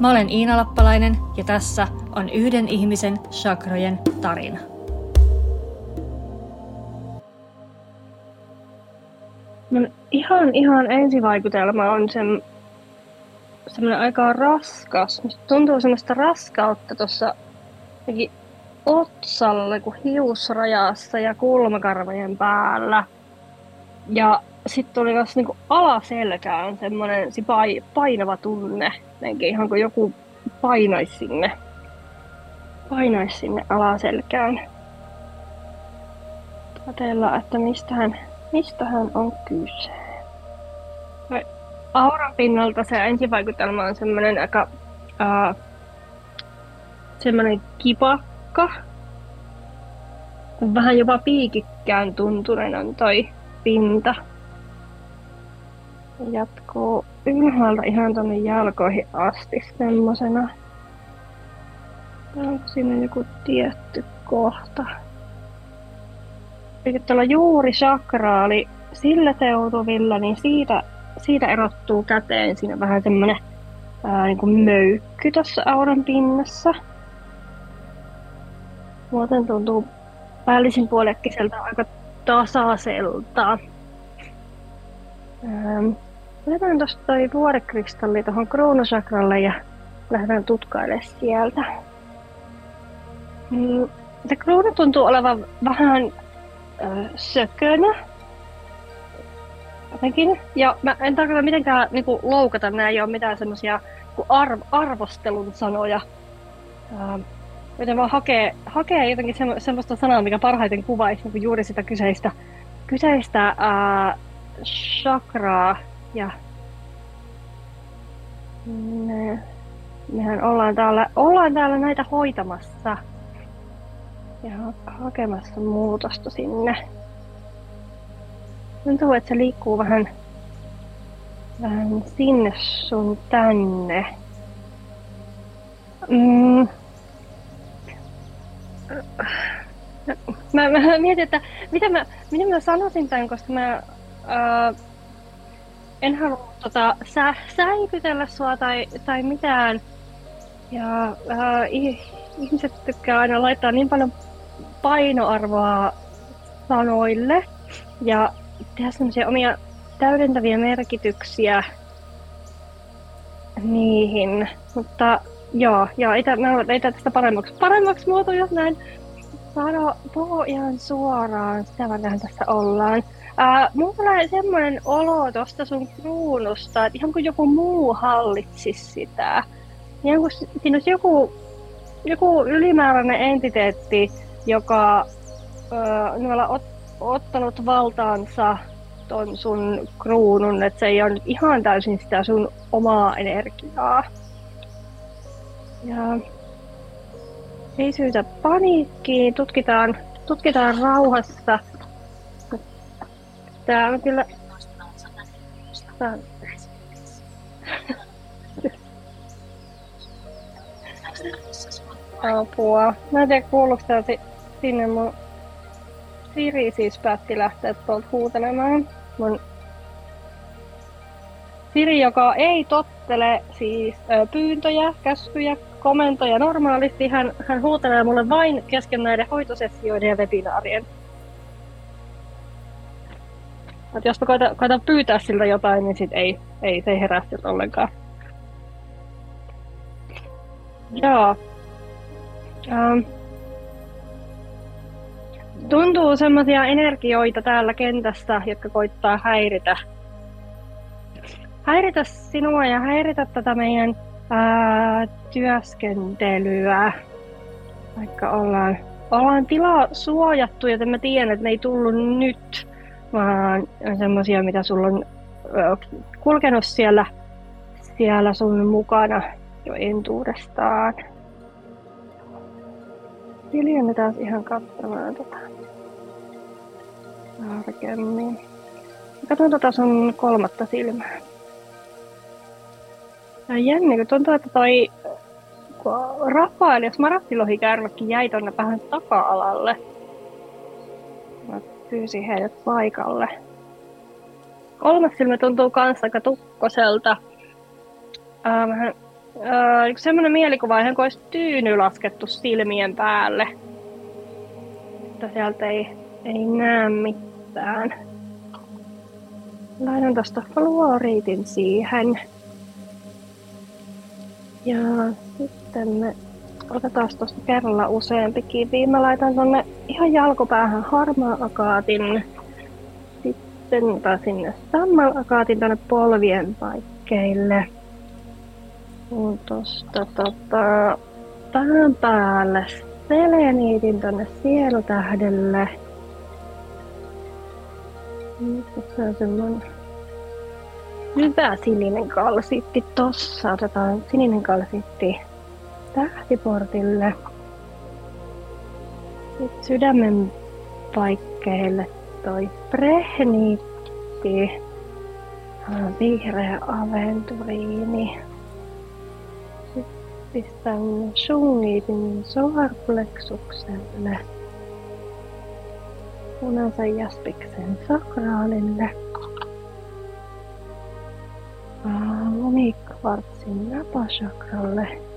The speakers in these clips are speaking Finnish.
Mä olen Iina Lappalainen ja tässä on yhden ihmisen chakrojen tarina. No, ihan, ihan ensivaikutelma on sen, semmoinen aika raskas. Musta tuntuu semmoista raskautta tuossa otsalle kuin hiusrajassa ja kulmakarvojen päällä. Ja sitten tuli myös niinku alaselkään semmoinen painava tunne. Jotenkin ihan kuin joku painaisi sinne, painaisi sinne alaselkään. Katsellaan, että mistähän, mistähän on kyse. Auran pinnalta se ensivaikutelma on semmoinen aika uh, semmoinen kipakka. Vähän jopa piikikkään tuntunen on toi pinta. Jatkuu ylhäältä ihan tonne jalkoihin asti semmosena. Onko siinä joku tietty kohta? Eli tuolla juuri sakraali sillä seutuvilla, niin siitä, siitä erottuu käteen siinä vähän semmonen ää, niin kuin möykky tuossa auran pinnassa. Muuten tuntuu päällisin puolekkiselta aika tasaiselta. Otetaan tuosta toi vuodekristalli tuohon kruunusakralle ja lähdetään tutkailemaan sieltä. Mm, se kruunu tuntuu olevan vähän äh, sökönä. Jotenkin. Ja mä en tarkoita mitenkään niinku, loukata, nämä ei ole mitään semmoisia arv- arvostelun sanoja. Äh, joten vaan hakee, hakee jotenkin semmo, semmoista sanaa, mikä parhaiten kuvaisi niin juuri sitä kyseistä, kyseistä ää, chakraa ja me, mehän ollaan täällä, ollaan täällä näitä hoitamassa ja hakemassa muutosta sinne. Tuntuu, että se liikkuu vähän, vähän sinne sun tänne. Mm. Mä, mä mietin, että mitä mä, mitä mä sanoisin tämän, koska mä ää, en halua tota, sä, säikytellä sua tai, tai mitään. Ja ää, ihmiset tykkää aina laittaa niin paljon painoarvoa sanoille ja tehdä semmoisia omia täydentäviä merkityksiä niihin. Mutta joo, joo ei, mä ei tästä paremmaksi, paremmaksi muoto, jos näin sano, puhu ihan suoraan, sitä varten tässä ollaan. Mulla tulee semmoinen olo tuosta sun kruunusta, että ihan kuin joku muu hallitsisi sitä. Ihan kuin siinä olisi joku, joku ylimääräinen entiteetti, joka uh, ot, ottanut valtaansa ton sun kruunun, että se ei ole ihan täysin sitä sun omaa energiaa. Ja ei syytä paniikkiin, tutkitaan, tutkitaan rauhassa Tää on kyllä... Tää... Apua. Mä en tiedä kuuluuko tää sinne mun... Siri siis päätti lähteä tuolta huutelemaan. Mun Siri, joka ei tottele siis pyyntöjä, käskyjä, komentoja normaalisti, hän, hän huutelee mulle vain kesken näiden hoitosessioiden ja webinaarien. Et jos mä koitan, koitan pyytää siltä jotain, niin sit ei, ei, se ei herää siltä ollenkaan. Joo. Ähm. Tuntuu semmoisia energioita täällä kentässä, jotka koittaa häiritä. Häiritä sinua ja häiritä tätä meidän ää, työskentelyä. Vaikka ollaan, ollaan tilaa suojattu, joten mä tiedän, että ne ei tullut nyt vaan semmoisia, mitä sulla on kulkenut siellä, siellä sun mukana jo entuudestaan. Hiljennetään ihan katsomaan tota tarkemmin. Katson tota sun kolmatta silmää. Ja jännä, kun tuntuu, että toi Rafael ja Smaragdilohikärmekin jäi tonne vähän taka-alalle. Mä pyysin heidät paikalle. Kolmas silmä tuntuu kanssa aika tukkoselta. Äh, vähän, äh, semmoinen mielikuva, ihan kuin olisi tyyny laskettu silmien päälle. Että sieltä ei, ei näe mitään. Laitan tuosta fluoriitin siihen. Ja sitten me otetaan tuosta kerralla useampi kivi. Mä laitan tonne ihan jalkopäähän harmaa akaatin. Sitten otan sinne sammal akaatin tonne polvien paikkeille. Tuosta tota, pään päälle seleniitin tonne sielutähdelle. Se on semmonen hyvä sininen kalsitti tossa. Otetaan sininen kalsitti tähtiportille. Sitten sydämen paikkeille toi prehniitti. Vihreä aventuriini. Sitten pistän sungiitin solarplexukselle. Punaisen jaspiksen sakraalille lumikvartsin napachakralle.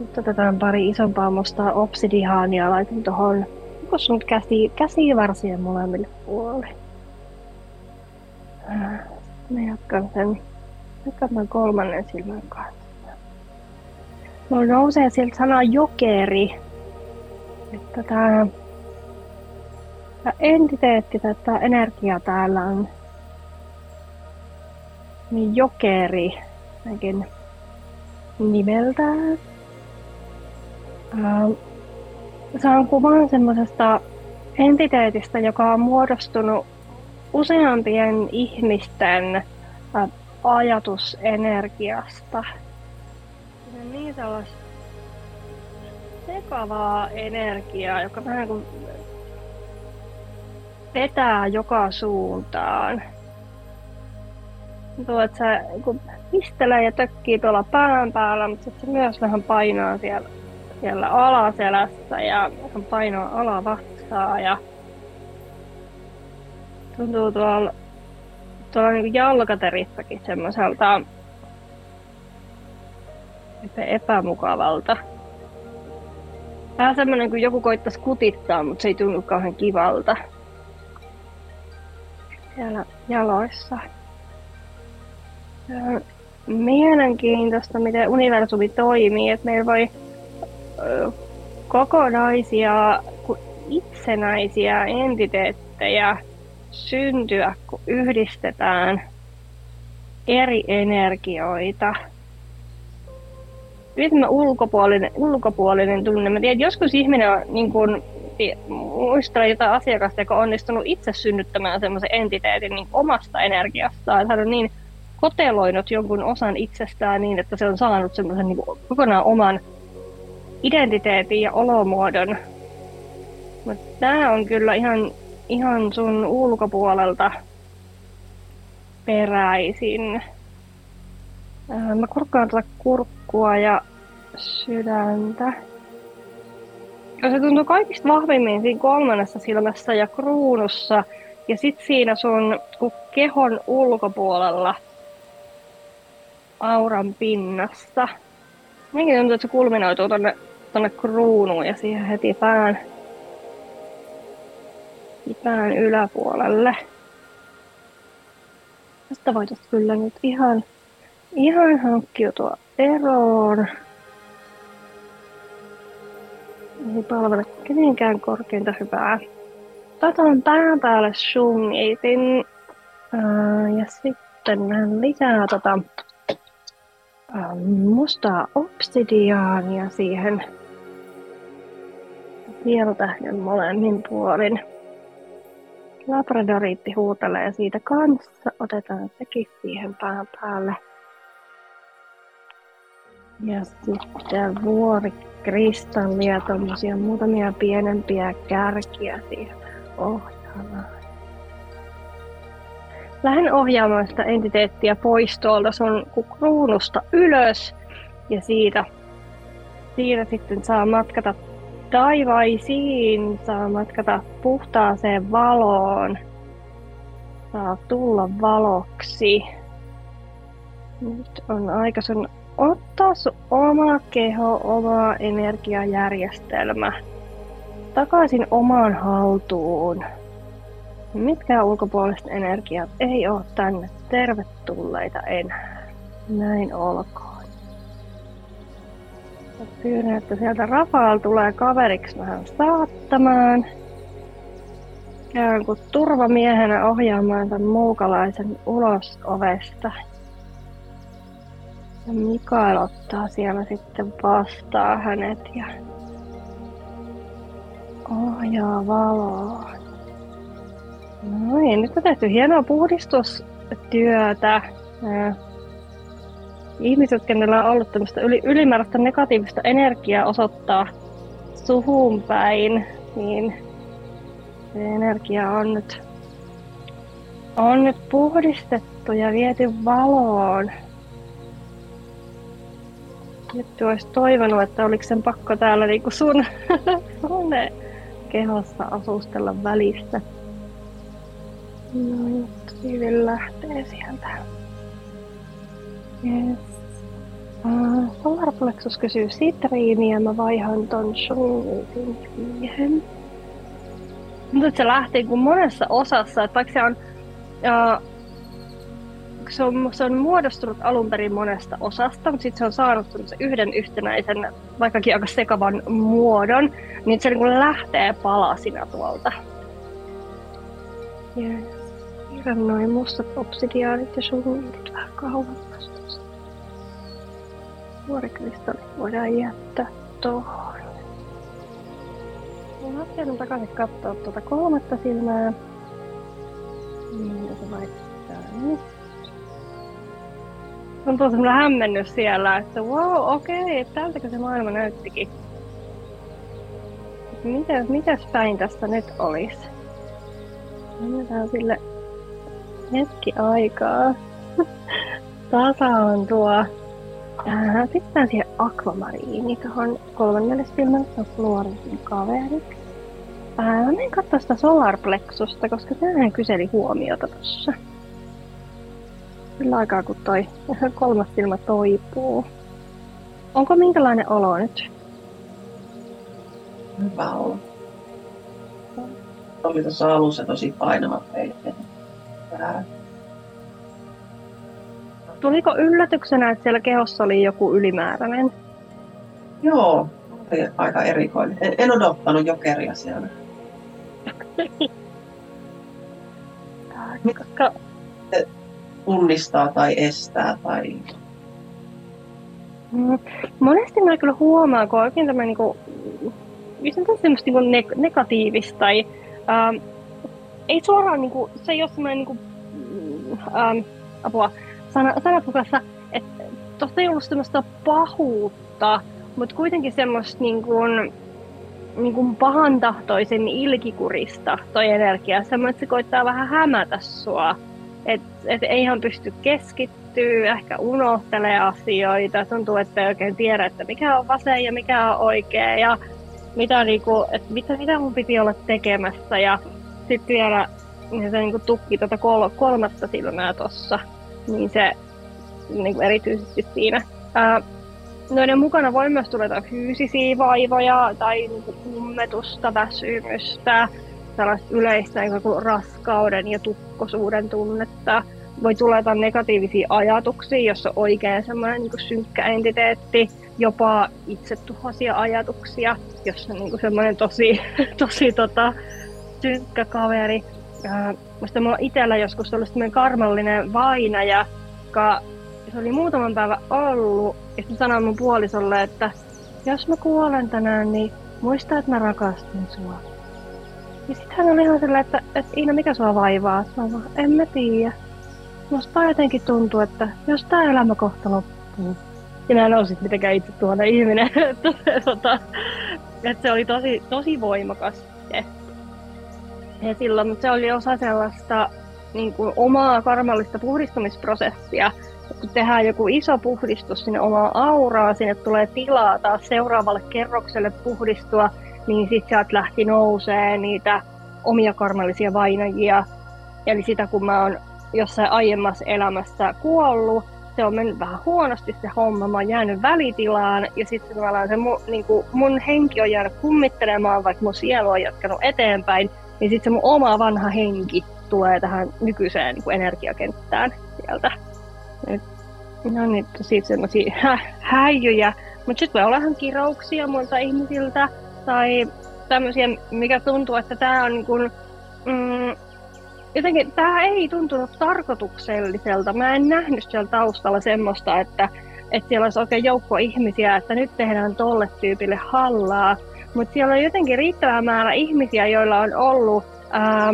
Nyt otetaan pari isompaa mustaa obsidiaania laitan tuohon onko sun käsi, käsivarsien molemmille puolille. Mä jatkan sen jatkan kolmannen silmän kanssa. Mulla nousee sieltä sana jokeri. Että tää, tää entiteetti tai tää energia täällä on niin jokeri ainakin nimeltään. Saan kuvan semmoisesta entiteetistä, joka on muodostunut useampien ihmisten ajatusenergiasta. Se on niin sellaista sekavaa energiaa, joka vähän kuin vetää joka suuntaan tuntuu, että se pistelee ja tökkii tuolla pään päällä, mutta se myös vähän painaa siellä, siellä alaselässä ja painaa alavatsaa ja tuntuu tuolla, tuolla niin jalkaterissakin semmoiselta epämukavalta. Vähän semmoinen kuin joku koittaisi kutittaa, mutta se ei tunnu kauhean kivalta. Siellä jaloissa mielenkiintoista, miten universumi toimii, että meillä voi kokonaisia itsenäisiä entiteettejä syntyä, kun yhdistetään eri energioita. Nyt mä ulkopuolinen, ulkopuolinen tunne. Mä tiedän, joskus ihminen on niin kun, muistaa jotain asiakasta, joka on onnistunut itse synnyttämään semmoisen entiteetin niin omasta energiastaan. Hän on niin koteloinut jonkun osan itsestään niin, että se on saanut semmoisen niin kokonaan oman identiteetin ja olomuodon. Mutta tämä on kyllä ihan, ihan sun ulkopuolelta peräisin. Mä kurkkaan tuota kurkkua ja sydäntä. Ja se tuntuu kaikista vahvimmin siinä kolmannessa silmässä ja kruunussa. Ja sitten siinä sun kehon ulkopuolella – auran pinnassa. Minkin tuntuu, että se kulminoituu tonne, tonne kruunuun ja siihen heti pään, pään yläpuolelle. Tästä voitaisiin kyllä nyt ihan, ihan hankkiutua eroon. Ei palvele kenenkään korkeinta hyvää. Otetaan pään päälle shungitin. ja sitten lisää tota mustaa obsidiaania siihen sieltähden molemmin puolin. Labradoriitti huutelee siitä kanssa. Otetaan sekin siihen pään päälle. Ja sitten vuorikristallia, tuommoisia muutamia pienempiä kärkiä siihen ohjaamaan. Lähden ohjaamaan sitä entiteettiä pois tuolta sun kruunusta ylös ja siitä, siitä sitten saa matkata taivaisiin, saa matkata puhtaaseen valoon, saa tulla valoksi. Nyt on aika sun ottaa sun oma keho, oma energiajärjestelmä takaisin omaan haltuun. Mitkä ulkopuoliset energiat ei ole tänne tervetulleita enää. Näin olkoon. Pyydän, että sieltä Rafael tulee kaveriksi vähän saattamaan. Käyn kun turvamiehenä ohjaamaan tämän muukalaisen ulos ovesta. Ja Mikael ottaa siellä sitten vastaa hänet ja ohjaa valoa. Noin, nyt on tehty hienoa puhdistustyötä. Ihmiset, kenellä on ollut tämmöistä yli, ylimääräistä negatiivista energiaa osoittaa suhun päin, niin se energia on nyt, on nyt puhdistettu ja viety valoon. Nyt olisi toivonut, että oliko sen pakko täällä niinku sun, sun kehossa asustella välistä. No nyt lähtee sieltä. Yes. Uh, Solar Plexus kysyy sitriiniä, mä vaihan ton siihen. Nyt se lähtee kuin monessa osassa, että vaikka se on, uh, se on, se on muodostunut alun perin monesta osasta, mutta sitten se on saanut yhden yhtenäisen, vaikkakin aika sekavan muodon, niin se niin lähtee palasina tuolta. Yes. Noin mustat obsidiaanit ja sulunit vähän kauemmas. Vuorikristallit voidaan jättää tuohon. Lasken takaisin katsoa tuota kolmatta silmää. Niin, se laittaa nyt. On tuossa semmoinen hämmennys siellä, että wow, okei, okay, tältäkö se maailma näyttikin. Mitäs, mitäs päin tässä nyt olisi? Annetaan sille hetki aikaa. Tasa on tuo. Äh, pistetään siihen akvamariini tuohon kolmannelle silmälle, se on kaveriksi. Äh, mä menen katsoa sitä solarplexusta, koska tämähän kyseli huomiota tossa. Sillä aikaa kun toi kolmas silmä toipuu. Onko minkälainen olo nyt? Hyvä olo. Oli tuossa alussa tosi painavat peitteet päällä. Tuliko yllätyksenä, että siellä kehossa oli joku ylimääräinen? Joo, oli aika erikoinen. En, en odottanut jokeria siellä. Koska... Tunnistaa tai estää tai... Mm, monesti mä kyllä huomaan, kun oikein tämä niinku, semmoista niinku negatiivista tai ähm, ei suoraan, niin kuin, se ei ole semmoinen niin kuin, ähm, apua, sana, sanapukassa, että tuosta ei ollut semmoista pahuutta, mutta kuitenkin semmoista niin kuin, niin kuin pahantahtoisen ilkikurista toi energia. Semmoinen, että se koittaa vähän hämätä sua. Että et ei ihan pysty keskittyä, ehkä unohtelee asioita. Tuntuu, että ei oikein tiedä, että mikä on vasen ja mikä on oikea ja mitä, niinku, että mitä, mitä mun piti olla tekemässä. Ja sitten vielä niin se niin kuin tukki tuota kol- kolmatta silmää tuossa, niin se niin kuin erityisesti siinä. Ää, noiden mukana voi myös tulla fyysisiä vaivoja tai niin kuin ummetusta, väsymystä, tällaista yleistä niin kuin raskauden ja tukkosuuden tunnetta. Voi tulla jotain negatiivisia ajatuksia, jos on oikein semmoinen niin synkkä entiteetti, jopa itsetuhoisia ajatuksia, jos on niin kuin semmoinen tosi, tosi tota, synkkä kaveri. Äh, musta mulla itsellä joskus ollut semmoinen karmallinen vainaja, joka se oli muutaman päivän ollut, ja sitten sanoin mun puolisolle, että jos mä kuolen tänään, niin muista, että mä rakastin sua. Ja sitten hän oli ihan silleen, että, että Iina, mikä sua vaivaa? Mä vaan, en mä tiedä. Musta jotenkin tuntuu, että jos tää elämä kohta loppuu, Ja mä en ole sit mitenkään itse tuonne ihminen. tota, että se oli tosi, tosi voimakas. Ja silloin, mutta se oli osa sellaista niin kuin omaa karmallista puhdistumisprosessia, kun tehdään joku iso puhdistus sinne omaa auraa, sinne tulee tilaa taas seuraavalle kerrokselle puhdistua, niin sitten sieltä lähti nousee niitä omia karmallisia vainajia. Eli sitä, kun mä oon jossain aiemmassa elämässä kuollut, se on mennyt vähän huonosti se homma, mä oon jäänyt välitilaan ja sitten se mun, niin kuin mun henki on jäänyt kummittelemaan, vaikka mun sielu on jatkanut eteenpäin, niin sitten se mun oma vanha henki tulee tähän nykyiseen niin kuin energiakenttään sieltä. Et, no niin, tosi semmoisia hä- häijyjä, mutta sitten voi olla kirouksia muilta ihmisiltä tai tämmöisiä, mikä tuntuu, että tämä on niin kuin, mm, jotenkin tämä ei tuntunut tarkoitukselliselta. Mä en nähnyt siellä taustalla semmoista, että, että siellä olisi oikein joukko ihmisiä, että nyt tehdään tolle tyypille hallaa. Mutta siellä on jotenkin riittävä määrä ihmisiä, joilla on ollut ää,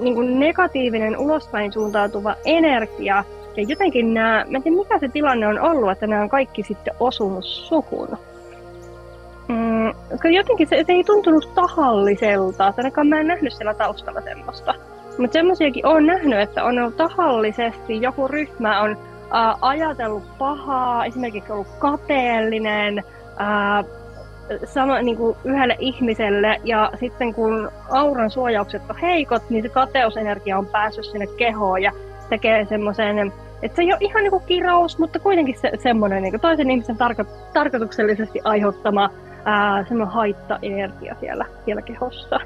niin kuin negatiivinen ulospäin suuntautuva energia. Ja jotenkin nämä, mä en tiedä mikä se tilanne on ollut, että nämä on kaikki sitten osunut suhun. Mm, jotenkin se, se ei tuntunut tahalliselta, ainakaan mä en nähnyt siellä taustalla semmoista. Mutta semmoisiakin on nähnyt, että on ollut tahallisesti, joku ryhmä on ää, ajatellut pahaa, esimerkiksi ollut kateellinen, ää, sama, niin kuin yhdelle ihmiselle ja sitten kun auran suojaukset on heikot, niin se kateusenergia on päässyt sinne kehoon ja tekee semmoisen, että se ei ole ihan niin kuin kirous, mutta kuitenkin se, semmoinen niin kuin toisen ihmisen tarko, tarkoituksellisesti aiheuttama ää, semmoinen haittaenergia siellä, siellä kehossa.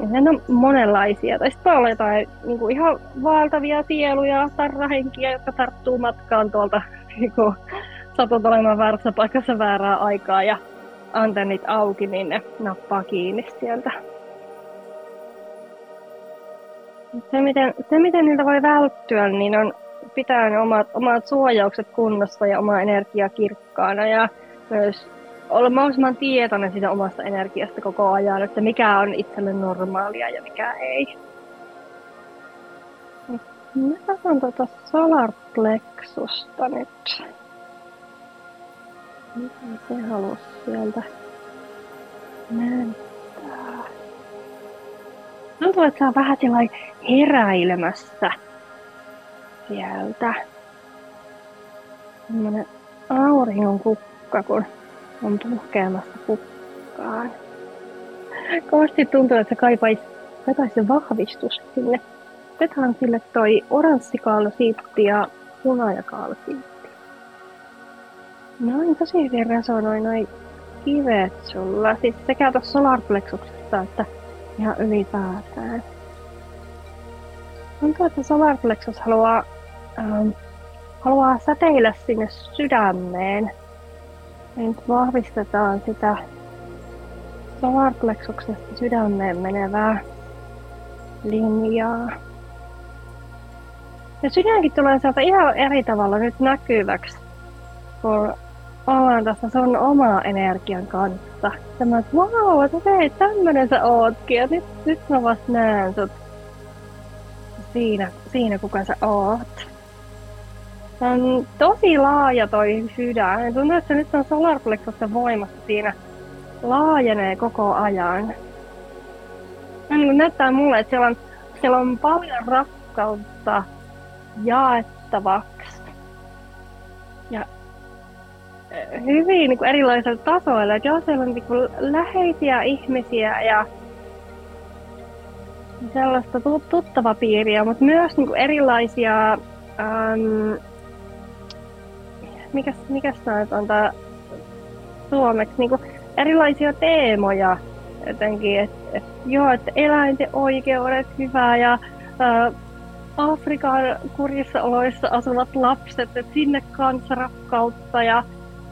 Ja ne on monenlaisia. Tai sitten voi olla jotain niin kuin ihan vaeltavia sieluja, tarrahenkiä, jotka tarttuu matkaan tuolta niin kuin, satut olemaan väärässä paikassa väärää aikaa ja antennit auki, niin ne nappaa kiinni sieltä. Se miten, se, miten niiltä voi välttyä, niin on pitää ne omat, omat suojaukset kunnossa ja oma energia kirkkaana ja myös olla mahdollisimman tietoinen siitä omasta energiasta koko ajan, että mikä on itselle normaalia ja mikä ei. Mä katson tuota solarplexusta nyt. Mitä se halusi sieltä näyttää? Tuntuu, että se on vähän heräilemässä sieltä. Sellainen auringon kukka, kun on puhkeamassa kukkaan. Kovasti tuntuu, että se kaipaisi, kaipaisi vahvistus sinne. Otetaan sille toi oranssikaalosiitti ja punajakaalosiitti. Noin, tosi hyvin resonoi noin kivet sulla. Siis sekä tuossa solarplexuksessa että ihan ylipäätään. Tuntuu, että solarplexus haluaa, ähm, haluaa säteillä sinne sydämeen. Nyt vahvistetaan sitä solarplexuksesta sydämeen menevää linjaa. Ja sydänkin tulee sieltä ihan eri tavalla nyt näkyväksi, kun ollaan tässä sun oma energian kanssa. Tämä, että vau, että okei, tämmönen sä ootkin. Ja nyt, nyt mä vasta näen sut siinä, siinä kuka sä oot. Se on tosi laaja toi sydän. Tuntuu, että nyt on solarplexusten voimassa siinä laajenee koko ajan. Ja niin näyttää mulle, että siellä on, siellä on paljon rakkautta jaettavaksi. Ja hyvin niin kuin erilaisilla tasoilla. Että joo, siellä on niin kuin läheisiä ihmisiä ja sellaista tuttava piiriä, mutta myös niin kuin erilaisia, ähm, mikäs, mikäs tämä on tämä suomeksi, niin kuin erilaisia teemoja jotenkin, että et, joo, että eläinten oikeudet hyvää ja ää, Afrikan kurjissa oloissa asuvat lapset, että sinne kanssa rakkautta ja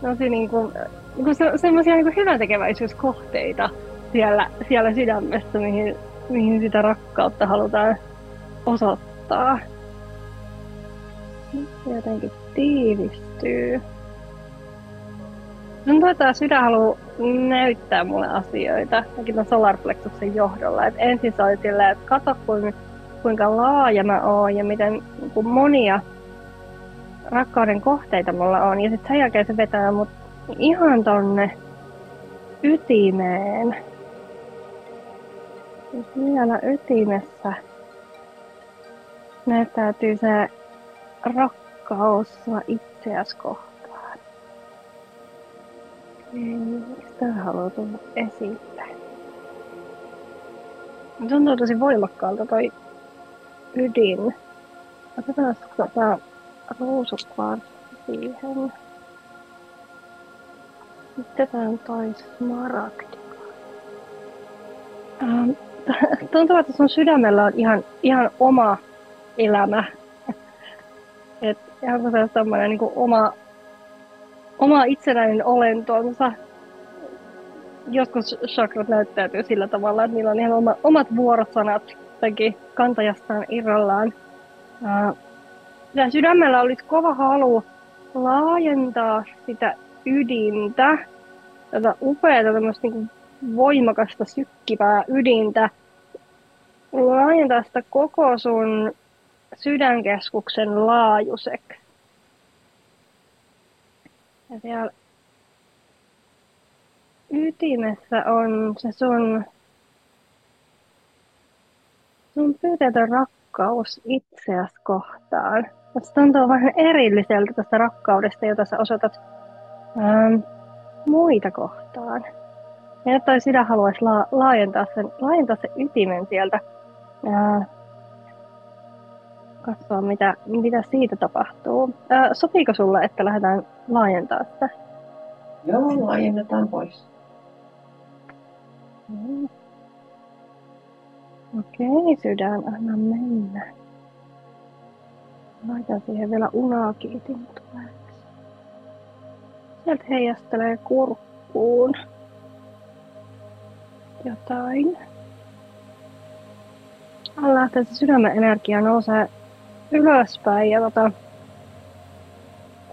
tosi niin kuin, niin se, semmoisia niin hyväntekeväisyyskohteita siellä, siellä sydämessä, mihin, mihin sitä rakkautta halutaan osoittaa. Se jotenkin tiivistyy. Tuntuu, että sydän haluaa näyttää mulle asioita, ainakin tämän solarplexuksen johdolla. Et ensin se oli silleen, että katso kuinka, kuinka laaja mä oon ja miten niin monia rakkauden kohteita mulla on. Ja sitten sen jälkeen se vetää mut ihan tonne ytimeen. Siellä ytimessä näyttäytyy se rakkaus itseäsi kohtaan. Sitä haluaa tulla esille. Tuntuu tosi voimakkaalta toi ydin. Otetaan tota ruusukvartsi siihen. Sitten on toi smaragdi. Ähm, tuntuu, että sun sydämellä on ihan, ihan oma elämä. Et ihan semmoinen niin oma, oma itsenäinen olentonsa. Joskus chakrat näyttäytyy sillä tavalla, että niillä on ihan oma, omat vuorosanat kantajastaan irrallaan. Ja sydämellä olisi kova halu laajentaa sitä ydintä, tätä upeaa tämmöistä niin voimakasta sykkivää ydintä, laajentaa sitä koko sun sydänkeskuksen laajuiseksi. Ja siellä ytimessä on se sun, sun pyytetön rakkaus itseäsi kohtaan. Se tuntuu vähän erilliseltä tästä rakkaudesta, jota sä osoitat ähm, muita kohtaan. Ja toi sydän haluaisi la- laajentaa, sen, laajentaa sen ytimen sieltä. Äh, katsoa, mitä, mitä siitä tapahtuu. Äh, sopiiko sulle, että lähdetään laajentaa sitä? Joo, laajennetaan pois. Mm. Okei, sydän, anna mennä. Laitan siihen vielä unakiitin tuleeksi. Sieltä heijastelee kurkkuun jotain. Alla että se sydämen energia nousee ylöspäin ja tota,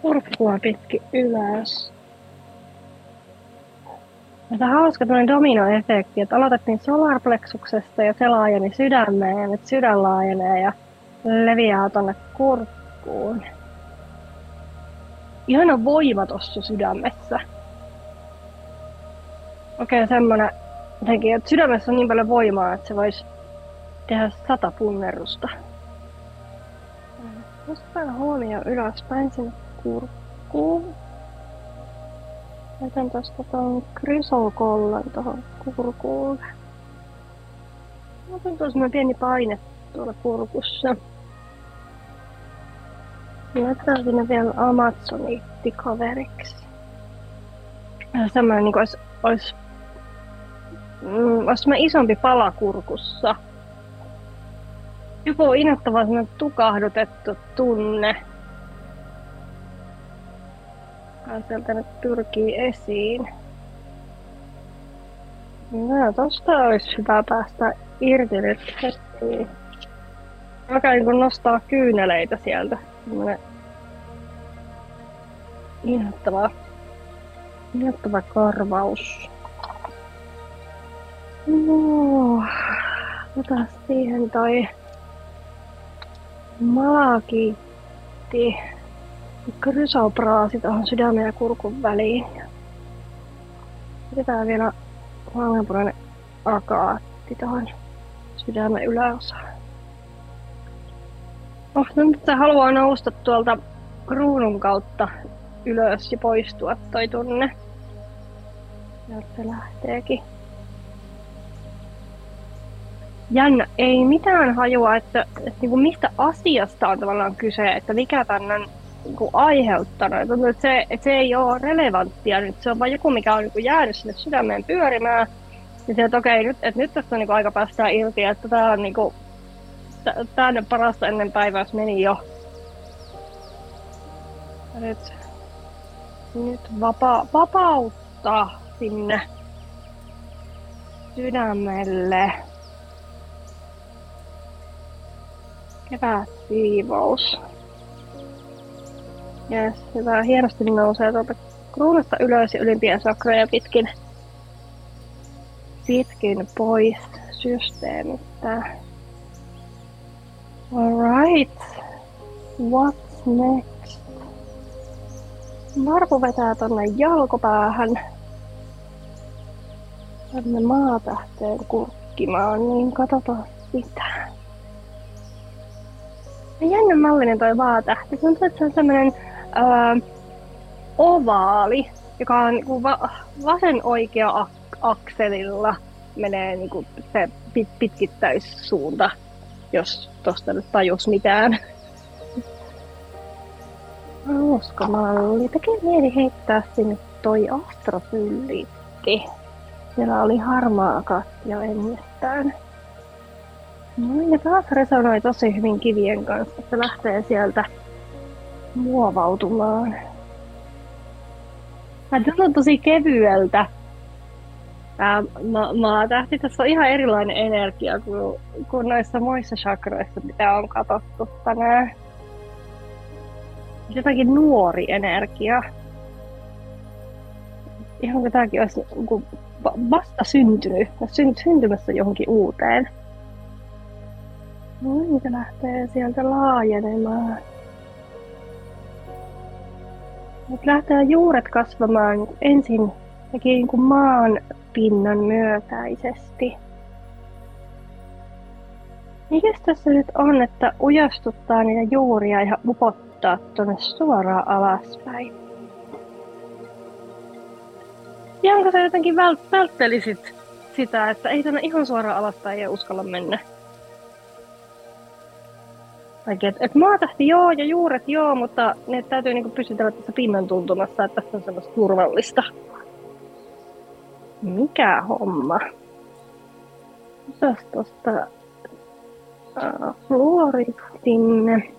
kurkkua pitkin ylös. On hauska tämmöinen dominoefekti, että aloitettiin solarplexuksesta ja se laajeni sydämeen ja nyt sydän laajenee ja leviää tonne kurkkuun. Ihana voima tossa sydämessä. Okei, okay, semmonen jotenkin, että sydämessä on niin paljon voimaa, että se voisi tehdä sata punnerusta. Nostan huomio ylöspäin sinne kurkkuun. Laitan tosta ton krysokollan tohon kurkuulle. Otan tuossa pieni paine tuolla kurkussa. Laitetaan sinne vielä Amazoniittikaveriksi. Semmoinen niin olisi, olisi, mm, olisi isompi pala kurkussa joku innoittava tukahdutettu tunne. Sieltä nyt pyrkii esiin. No, tosta olisi hyvä päästä irti nyt heti. Alkaa niin nostaa kyyneleitä sieltä. Semmoinen inhottava, inhottava karvaus. No, otas siihen toi malakiitti krysopraasi tuohon sydämen ja kurkun väliin. Otetaan vielä vaaleanpunainen akaatti tuohon sydämen yläosaan. Oh, no nyt se haluaa nousta tuolta kruunun kautta ylös ja poistua toi tunne. Ja se lähteekin jännä. Ei mitään hajua, että, että niin kuin mistä asiasta on tavallaan kyse, että mikä on niin kuin aiheuttanut. Tuntuu, että se, että se ei ole relevanttia nyt. Se on vain joku, mikä on niin kuin jäänyt sinne sydämeen pyörimään. Ja se, että okei, nyt, että nyt tästä on niin kuin aika päästää irti, että tämä on niin kuin, tänne parasta ennen päivää meni jo. Nyt, nyt vapa, vapautta sinne sydämelle. Kevätsiivous. Yes, hyvä. Hienosti nousee tuolta kruunasta ylös ja ylimpiä sakroja pitkin, pitkin pois systeemistä. Alright. What's next? Marpu vetää tonne jalkopäähän. Tänne maatähteen kurkkimaan, niin katsotaan sitä. Jännä mallinen toi maatähti. Se on, että se on semmoinen öö, ovaali, joka on niin va- vasen oikea ak- akselilla menee niin kuin se pit- pitkittäissuunta, jos tosta nyt tajus mitään. Uskomalli. Tekee mieli heittää sinne toi astrofyllitti. Siellä oli harmaa jo ennestään. No ja taas resonoi tosi hyvin kivien kanssa. Se lähtee sieltä muovautumaan. Tämä tuntuu tosi kevyeltä. Tämä ma- maatähti, tässä on ihan erilainen energia kuin, kuin noissa muissa chakroissa, mitä on katsottu tänään. Jotakin nuori energia. Ihan kuin tämäkin olisi niin vasta syntynyt, syntymässä johonkin uuteen. No niin, se lähtee sieltä laajenemaan. Nyt lähtee juuret kasvamaan ensin niin kuin maan pinnan myötäisesti. Mikäs tässä nyt on, että ujastuttaa niitä juuria ja upottaa tuonne suoraan alaspäin? Janko sä jotenkin vält- välttelisit sitä, että ei tänne ihan suoraan alaspäin ja uskalla mennä? Et, et maatähti joo ja juuret joo, mutta ne täytyy niinku pysytellä tässä pinnan tuntumassa, että tässä on semmoista turvallista. Mikä homma? Mitäs tosta uh, fluorittinne?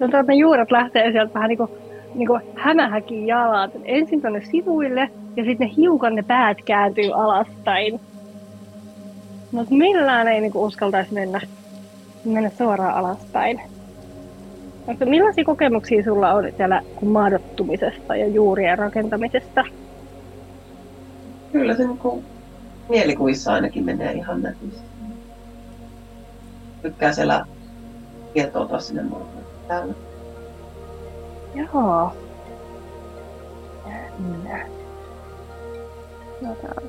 No tuota, juuret lähtee sieltä vähän niinku, niinku hämähäkin jalat. Ensin tonne sivuille ja sitten ne hiukan ne päät kääntyy alaspäin. No millään ei niinku uskaltaisi mennä mennä suoraan alaspäin. Mutta millaisia kokemuksia sulla on siellä maadottumisesta ja juurien rakentamisesta? Kyllä se niin mielikuvissa ainakin menee ihan näkyisesti. Tykkää siellä kietoutua sinne muotoon täällä. Joo. Jännä. Otan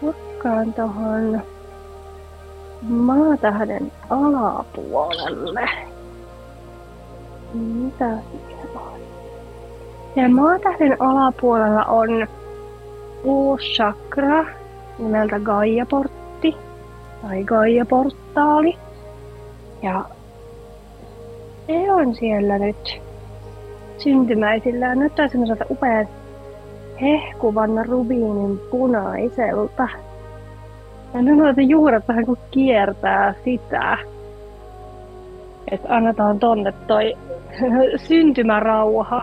Kurkkaan tuohon maatähden alapuolelle. Mitä siellä on? Ja maatähden alapuolella on uusi chakra nimeltä Gaia-portti tai Gaia-portaali. Ja se on siellä nyt syntymäisillä. Näyttää semmoiselta upean hehkuvan rubiinin punaiselta. Ja nyt noita juuret vähän kuin kiertää sitä. Että annetaan tonne toi syntymärauha.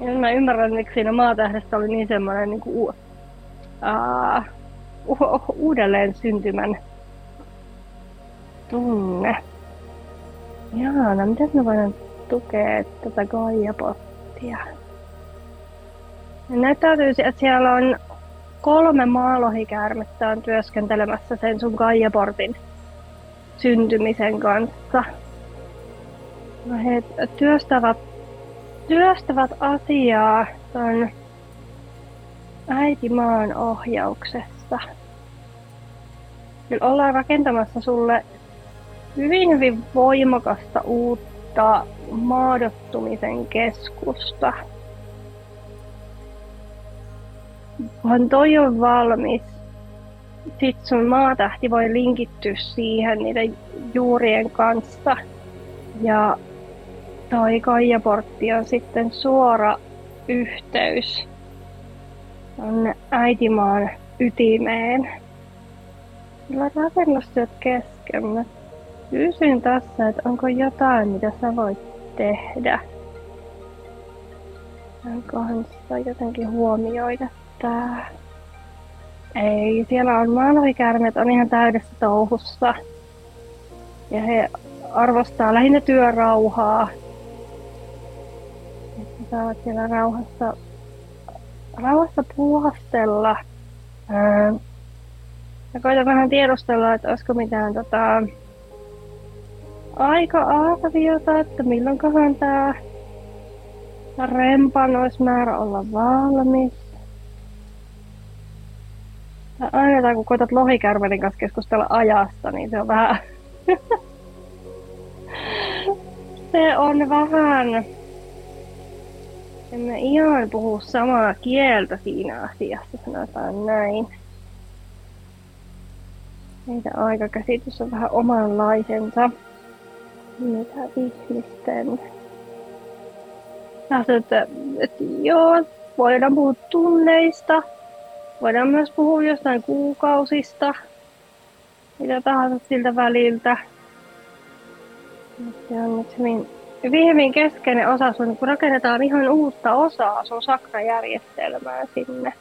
Ja mä ymmärrän, miksi siinä maatähdessä oli niin semmoinen niin kuin, uh, uh, uudelleen syntymän tunne. Jaana, miten mä voin tukea tätä Gaia-pottia? Näyttäytyy, että siellä on kolme maalohikäärmettä on työskentelemässä sen sun Gaiaportin syntymisen kanssa. No he työstävät, työstävät asiaa ton äitimaan ohjauksessa. Kyllä ollaan rakentamassa sulle hyvin hyvin voimakasta uutta maadottumisen keskusta. kun toi on valmis, sit sun maatähti voi linkittyä siihen niiden juurien kanssa. Ja toi Kaijaportti on sitten suora yhteys on äitimaan ytimeen. Kyllä rakennustyöt kesken. Mä kysyn tässä, että onko jotain, mitä sä voit tehdä. Onkohan sitä jotenkin huomioida tää... Ei, siellä on maalavikäärmeet on ihan täydessä touhussa. Ja he arvostaa lähinnä työrauhaa. Saavat siellä rauhassa, rauhassa puhastella. Ja koitan vähän tiedustella, että olisiko mitään tota, aika arviota, että milloinkohan tämä rempan olisi määrä olla valmis. Aina kun koetat lohikärvelin kanssa keskustella ajasta, niin se on vähän... se on vähän... Emme ihan puhu samaa kieltä siinä asiassa, sanotaan näin. Meidän aikakäsitys on vähän omanlaisensa. Mitä ihmisten? Sanoit, että, että joo, voidaan puhua tunneista. Voidaan myös puhua jostain kuukausista. Mitä tahansa siltä väliltä. Se on nyt hyvin, hyvin keskeinen osa sun, kun rakennetaan ihan uutta osaa sun sakrajärjestelmää sinne.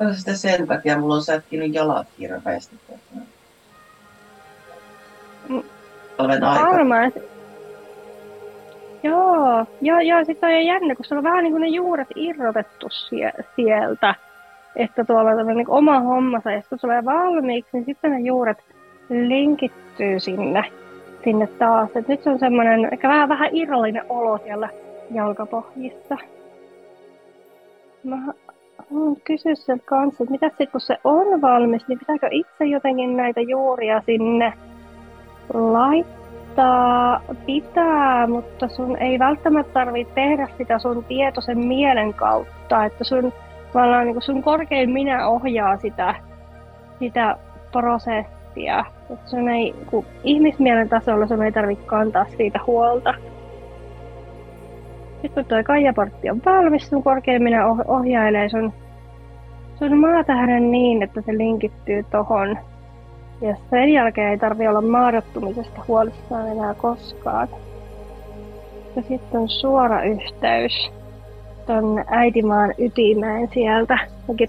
On sitä sen takia, mulla on sätkinyt jalat hirveästi. Mm. Olen aika. Varmaan. Joo, joo, joo sitten on jännä, kun se on vähän niin kuin ne juuret irrotettu sie- sieltä. Että tuolla on niin oma hommansa, ja kun tulee valmiiksi, niin sitten ne juuret linkittyy sinne, sinne taas. Et nyt se on semmoinen ehkä vähän, vähän irrallinen olo siellä jalkapohjissa. Mä haluan kysyä sieltä kanssa, että mitä sitten kun se on valmis, niin pitääkö itse jotenkin näitä juuria sinne laittaa? Pitää, mutta sun ei välttämättä tarvitse tehdä sitä sun tietoisen mielen kautta, että sun, niin sun korkein minä ohjaa sitä, sitä prosessia. Että sun ei, kun ihmismielen tasolla sun ei tarvitse kantaa siitä huolta. Sitten kun tuo kaijaportti on valmis, sun korkein minä ohjailee sun, sun maatähden niin, että se linkittyy tohon. Ja sen jälkeen ei tarvi olla maadottumisesta huolissaan enää koskaan. Ja sitten suora yhteys ton äitimaan ytimeen sieltä.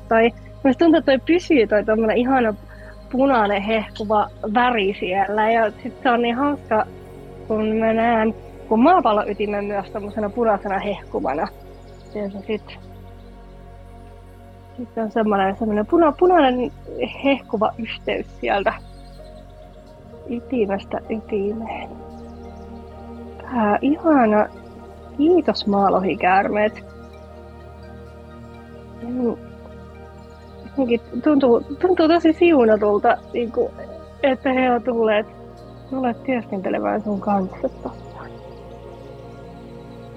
Toi, Mielestäni tuntuu, että toi pysyy toi tommonen ihana punainen hehkuva väri siellä. Ja sitten se on niin hauska, kun mä näen kun maapallon ytimen myös tämmöisenä punaisena hehkuvana. Ja se sitten sit on semmoinen, semmoinen puna, punainen hehkuva yhteys sieltä ytimestä ytimeen. Tää ihana. Kiitos maalohikäärmeet. Tuntuu, tuntuu tosi siunatulta, niin kuin, että he ovat tulleet, tulleet työskentelemään sun kanssa tossa.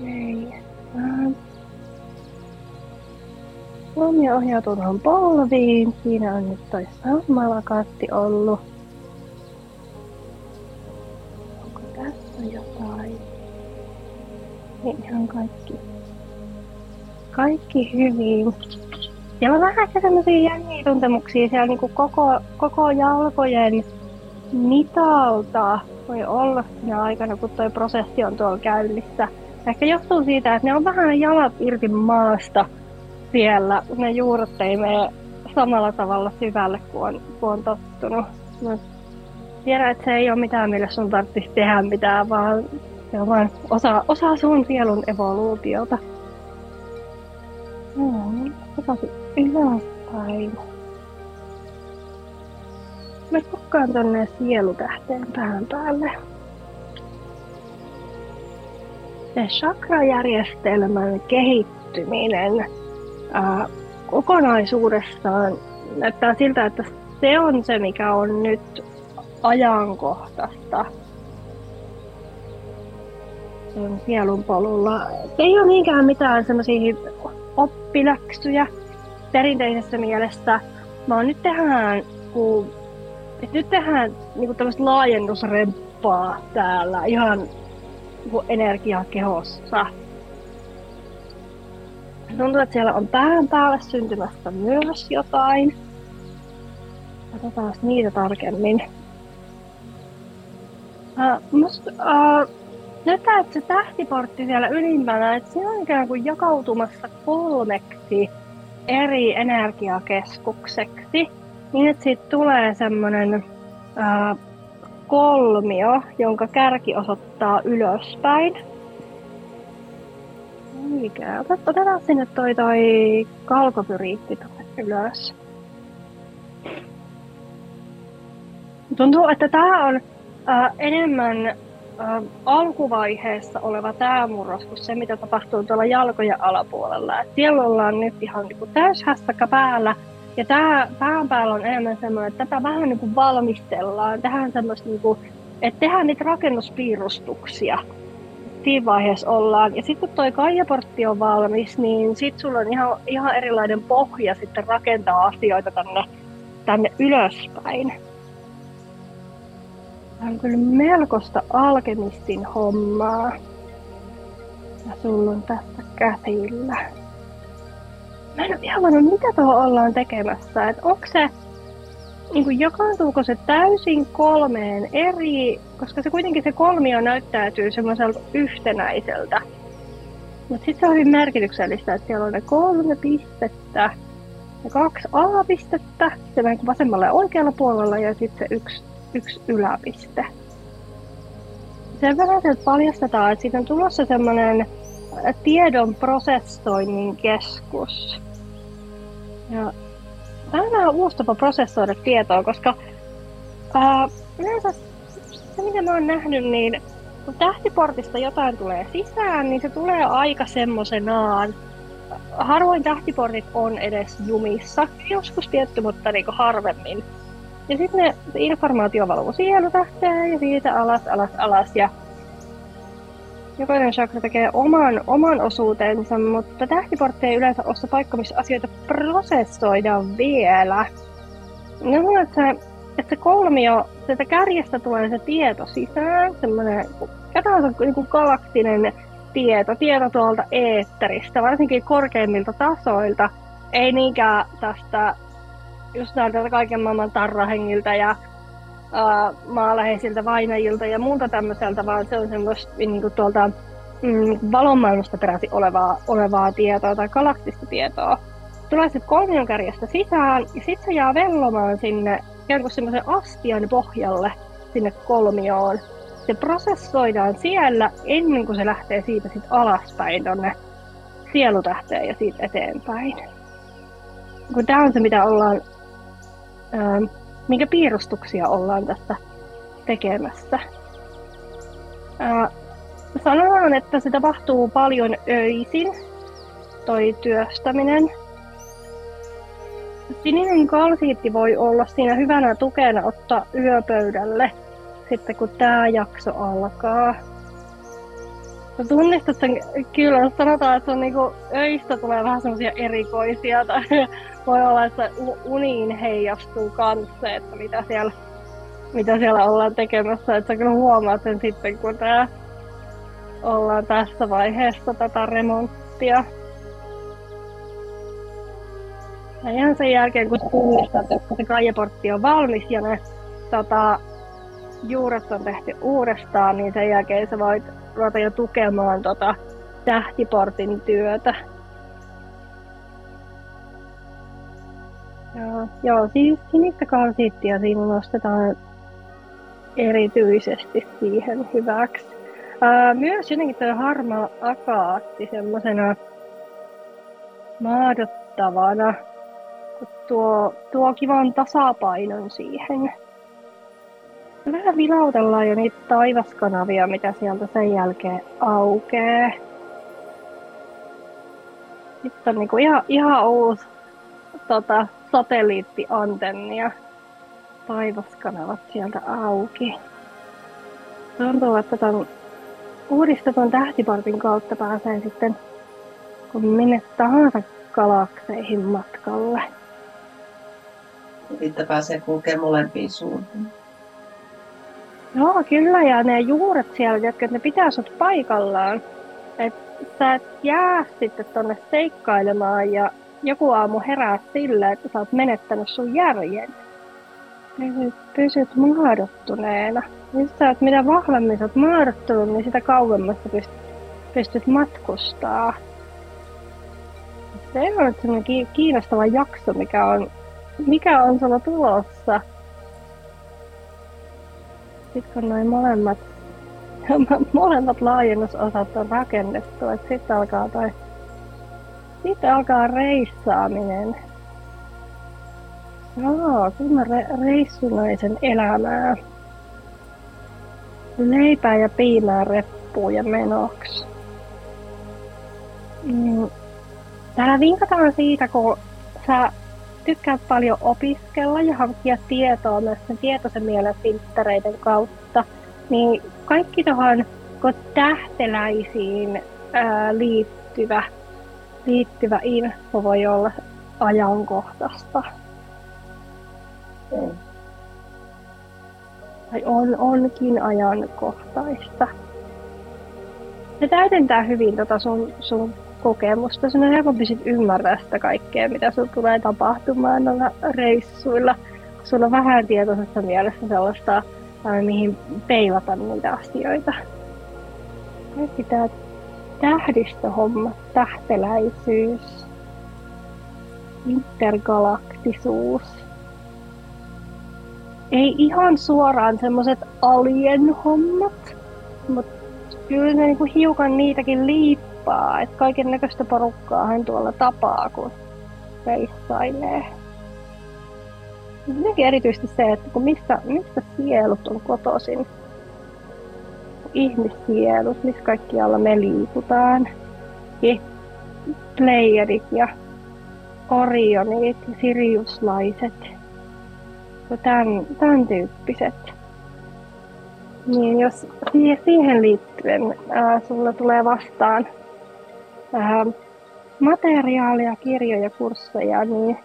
Ei. Huomio ohjautuu tuohon polviin. Siinä on nyt toi sammalakatti ollut. Onko tässä jotain? Ei ihan kaikki. Kaikki hyvin. Siellä on vähän sellaisia jänniä tuntemuksia siellä niin koko, koko jalkojen mitalta voi olla siinä aikana, kun tuo prosessi on tuolla käynnissä. Ehkä johtuu siitä, että ne on vähän jalat irti maasta siellä. Ne juuret ei mene samalla tavalla syvälle kuin on, kuin on tottunut. Mä tiedän, että se ei ole mitään, millä sun tarvitsisi tehdä mitään, vaan se on vain osa, osa sun sielun evoluutiota. Takaisin ylöspäin. Mä kukkaan tonne sielutähteen pään päälle se chakrajärjestelmän kehittyminen ää, kokonaisuudessaan näyttää siltä, että se on se, mikä on nyt ajankohtaista sielun polulla. Se ei ole niinkään mitään semmoisia oppiläksyjä perinteisessä mielessä, vaan nyt tehdään, kun, että nyt tehdään niin tämmöistä laajennusremppaa täällä ihan energiaa kehossa. Tuntuu, että siellä on pään päälle syntymässä myös jotain. Katsotaan niitä tarkemmin. Uh, musta, uh, näyttää, että se tähtiportti siellä ylimpänä, että se on ikään kuin jakautumassa kolmeksi eri energiakeskukseksi. Niin, että siitä tulee semmoinen kolmio, jonka kärki osoittaa ylöspäin. Mikä? Otetaan sinne toi, toi kalkopyriitti ylös. Tuntuu, että tää on, äh, enemmän alkuvaiheessa oleva täymurros kuin se, mitä tapahtuu tuolla jalkojen alapuolella. Et siellä ollaan nyt ihan niin täyshässäkkä päällä, ja tämä pään päällä on enemmän semmoinen, että tätä vähän niin kuin valmistellaan, tehdään semmoista niin kuin, että tehdään niitä rakennuspiirustuksia. Siinä vaiheessa ollaan. Ja sitten kun toi kaijaportti on valmis, niin sitten sulla on ihan, ihan erilainen pohja sitten rakentaa asioita tänne, tänne ylöspäin. Tämä on kyllä melkoista alkemistin hommaa. Ja sulla on tässä käsillä. Mä en ole ihan varma, mitä tuohon ollaan tekemässä. Että onko se, niin kuin jakaantuuko se täysin kolmeen eri, koska se kuitenkin se kolmio näyttäytyy semmoiselta yhtenäiseltä. Mutta sitten se on hyvin merkityksellistä, että siellä on ne kolme pistettä ja kaksi A-pistettä, se vähän ja oikealla puolella ja sitten se yksi, yksi yläpiste. Sen verran sieltä paljastetaan, että siitä on tulossa semmoinen tiedon prosessoinnin keskus. Ja tämä on vähän uusi tapa prosessoida tietoa, koska ää, yleensä se mitä mä oon nähnyt, niin kun tähtiportista jotain tulee sisään, niin se tulee aika semmosenaan. Harvoin tähtiportit on edes jumissa, joskus tietty, mutta niinku harvemmin. Ja sitten se informaatio valuu tähteen ja siitä alas, alas, alas. Ja jokainen chakra tekee oman, oman osuutensa, mutta tähtiportti ei yleensä ole se paikka, missä asioita prosessoidaan vielä. No, että se, että se kolmio, sieltä kärjestä tulee se tieto sisään, semmoinen jotain niin kuin galaktinen tieto, tieto tuolta eetteristä, varsinkin korkeimmilta tasoilta, ei niinkään tästä just näiltä kaiken maailman tarrahengiltä ja uh, maaläheisiltä vainajilta ja muuta tämmöiseltä, vaan se on semmoista niin kuin tuolta mm, valonmaailmasta peräisin olevaa, olevaa tietoa tai galaktista tietoa. Tulee sitten kolmion kärjestä sisään ja sitten se jää vellomaan sinne ikään kuin semmoisen astian pohjalle sinne kolmioon. Se prosessoidaan siellä ennen kuin se lähtee siitä sitten alaspäin tonne sielutähteen ja siitä eteenpäin. Kun tämä on se, mitä ollaan minkä piirustuksia ollaan tässä tekemässä. Ää, sanotaan, että se tapahtuu paljon öisin, toi työstäminen. Sininen kalsiitti voi olla siinä hyvänä tukena ottaa yöpöydälle sitten kun tämä jakso alkaa. Sä tunnistat sen kyllä, sanotaan, että se on niinku, öistä tulee vähän semmoisia erikoisia tai voi olla, että uniin heijastuu kanssa, että mitä siellä, mitä siellä ollaan tekemässä. Että sä kyllä huomaat sen sitten, kun tää ollaan tässä vaiheessa tätä remonttia. Ja ihan sen jälkeen, kun tunnistat, että se kaijaportti on valmis ja ne tota, juuret on tehty uudestaan, niin sen jälkeen sä voit ruveta jo tukemaan tota tähtiportin työtä. Joo, joo siis sinistä kalsiittia siinä nostetaan erityisesti siihen hyväksi. Ää, myös jotenkin tuo harmaa akaatti semmoisena maadottavana, tuo, tuo kivan tasapainon siihen. Vähän vilautellaan jo niitä taivaskanavia, mitä sieltä sen jälkeen aukee. Sitten on niinku ihan, ihan uusi tota, satelliittiantenni ja taivaskanavat sieltä auki. Tuntuu, että ton uudistetun tähtiportin kautta pääsee sitten kun minne tahansa galakseihin matkalle. Sitten pääsee kulkemaan molempiin suuntiin. Joo, kyllä, ja ne juuret siellä, jotka ne pitää sut paikallaan. Että sä et jää sitten tonne seikkailemaan ja joku aamu herää sillä, että sä oot menettänyt sun järjen. Pysyt, pysyt maadottuneena. Jos sä mitä vahvemmin sä oot maadottunut, niin sitä kauemmas sä pystyt, pystyt matkustaa. Se on sellainen kiinnostava jakso, mikä on, mikä on sulla tulossa. Sitten kun noin molemmat, molemmat laajennusosat on rakennettu, että sitten alkaa toi sitten alkaa reissaaminen. Joo, kyllä re- reissunaisen elämää. leipää ja piimää reppuun ja menoksi. Mm. Täällä vinkataan siitä, kun sä tykkäät paljon opiskella ja hankkia tietoa myös sen tietoisen mielen filttereiden kautta, niin kaikki tuohon tähteläisiin ää, liittyvä, liittyvä info voi olla ajankohtaista. Mm. Tai on, onkin ajankohtaista. Se täydentää hyvin tota sun, sun kokemusta. Sun on helpompi sit ymmärtää sitä kaikkea, mitä sun tulee tapahtumaan noilla reissuilla. Sulla on vähän tietoisessa mielessä sellaista, mihin peilata niitä asioita. Kaikki tää tähdistöhomma, tähteläisyys, intergalaktisuus. Ei ihan suoraan semmoset alien-hommat, mutta kyllä ne niinku hiukan niitäkin liippaa. Että kaiken näköistä porukkaa hän tuolla tapaa, kun reissailee. Jotenkin erityisesti se, että kun mistä, mistä sielut on kotoisin, ihmissielut, missä kaikkialla me liikutaan, playerit ja Orionit ja Siriuslaiset ja tämän, tämän tyyppiset. Niin jos siihen liittyen ää, sulla tulee vastaan ää, materiaalia, kirjoja, kursseja, niin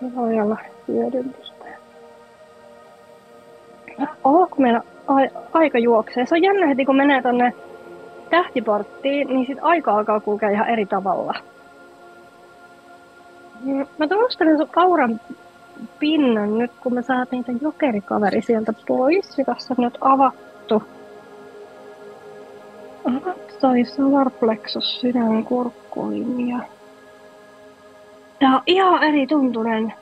se voi olla hyödyllistä. Kun meillä aika juoksee. Se on jännä heti, kun menee tonne tähtiporttiin, niin sit aika alkaa kulkea ihan eri tavalla. Mä tunnustelen sun auran pinnan nyt, kun me saatiin tämän jokerikaveri sieltä pois, joka on nyt avattu. Avattu toi solarplexus sydän kurkkulinja. Tää on ihan eri tuntunen.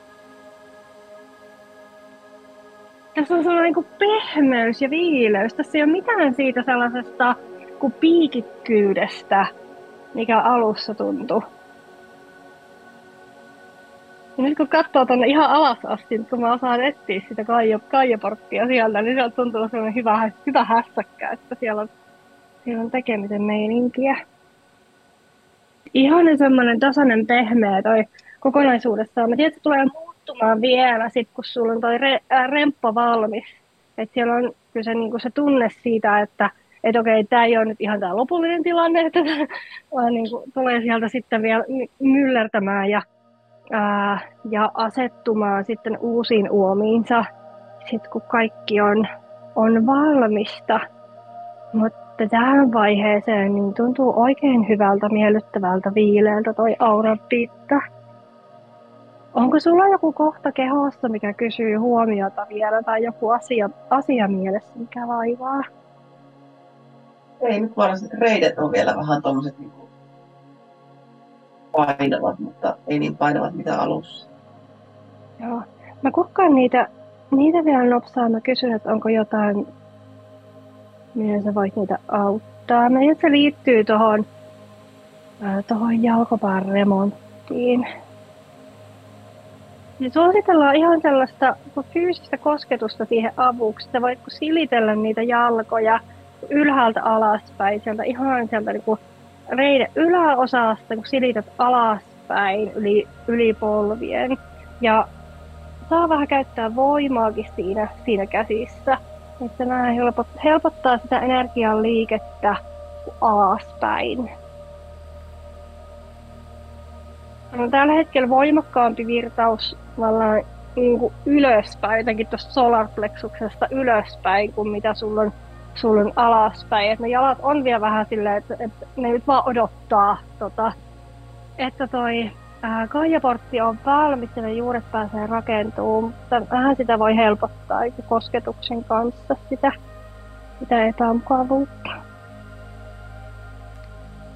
Tässä on sellainen kuin pehmeys ja viileys. Tässä ei ole mitään siitä sellaisesta kuin piikikkyydestä, mikä alussa tuntui. Ja nyt kun katsoo tuonne ihan alas asti, kun mä osaan etsiä sitä kaija, kaijaporttia sieltä, niin sieltä tuntuu sellainen hyvä, hyvä hässäkkä, että siellä on, siellä on tekemisen meininkiä. Ihan semmoinen tasainen pehmeä toi kokonaisuudessaan. Mä tiedän, että tulee muuttumaan vielä sit, kun sulla on toi re, äh, remppa valmis. Et siellä on kyllä se, niinku se tunne siitä, että et okei, tämä ei ole nyt ihan tämä lopullinen tilanne, että vaan niinku tulee sieltä sitten vielä myllertämään ja ää, ja asettumaan sitten uusiin uomiinsa, sitten kun kaikki on, on valmista. Mutta tähän vaiheeseen niin tuntuu oikein hyvältä, miellyttävältä, viileältä toi auran. Onko sulla joku kohta kehossa, mikä kysyy huomiota vielä, tai joku asia, asia mielessä, mikä vaivaa? Ei nyt varsin, reidet on vielä vähän tuommoiset niin painavat, mutta ei niin painavat mitä alussa. Joo. Mä kukkaan niitä, niitä vielä nopsaa. Mä kysyn, että onko jotain, miten sä voit niitä auttaa. Mä että se liittyy tuohon tohon jalkopään remonttiin. Ja suositellaan ihan sellaista fyysistä kosketusta siihen avuksi. Sä voit silitellä niitä jalkoja ylhäältä alaspäin, sieltä ihan sieltä niin kuin reiden yläosasta, kun silität alaspäin yli, yli polvien. Ja saa vähän käyttää voimaakin siinä, siinä käsissä. Että nämä helpot, helpottaa sitä energian liikettä alaspäin. No, tällä hetkellä voimakkaampi virtaus niin kuin ylöspäin, jotenkin tuosta solarplexuksesta ylöspäin, kuin mitä sulla on sulla on alaspäin. Et ne jalat on vielä vähän silleen, että, että ne nyt vaan odottaa, tota, että toi ää, kaijaportti on valmis ja juuret pääsee rakentumaan, mutta vähän sitä voi helpottaa kosketuksen kanssa sitä, sitä epämukavuutta.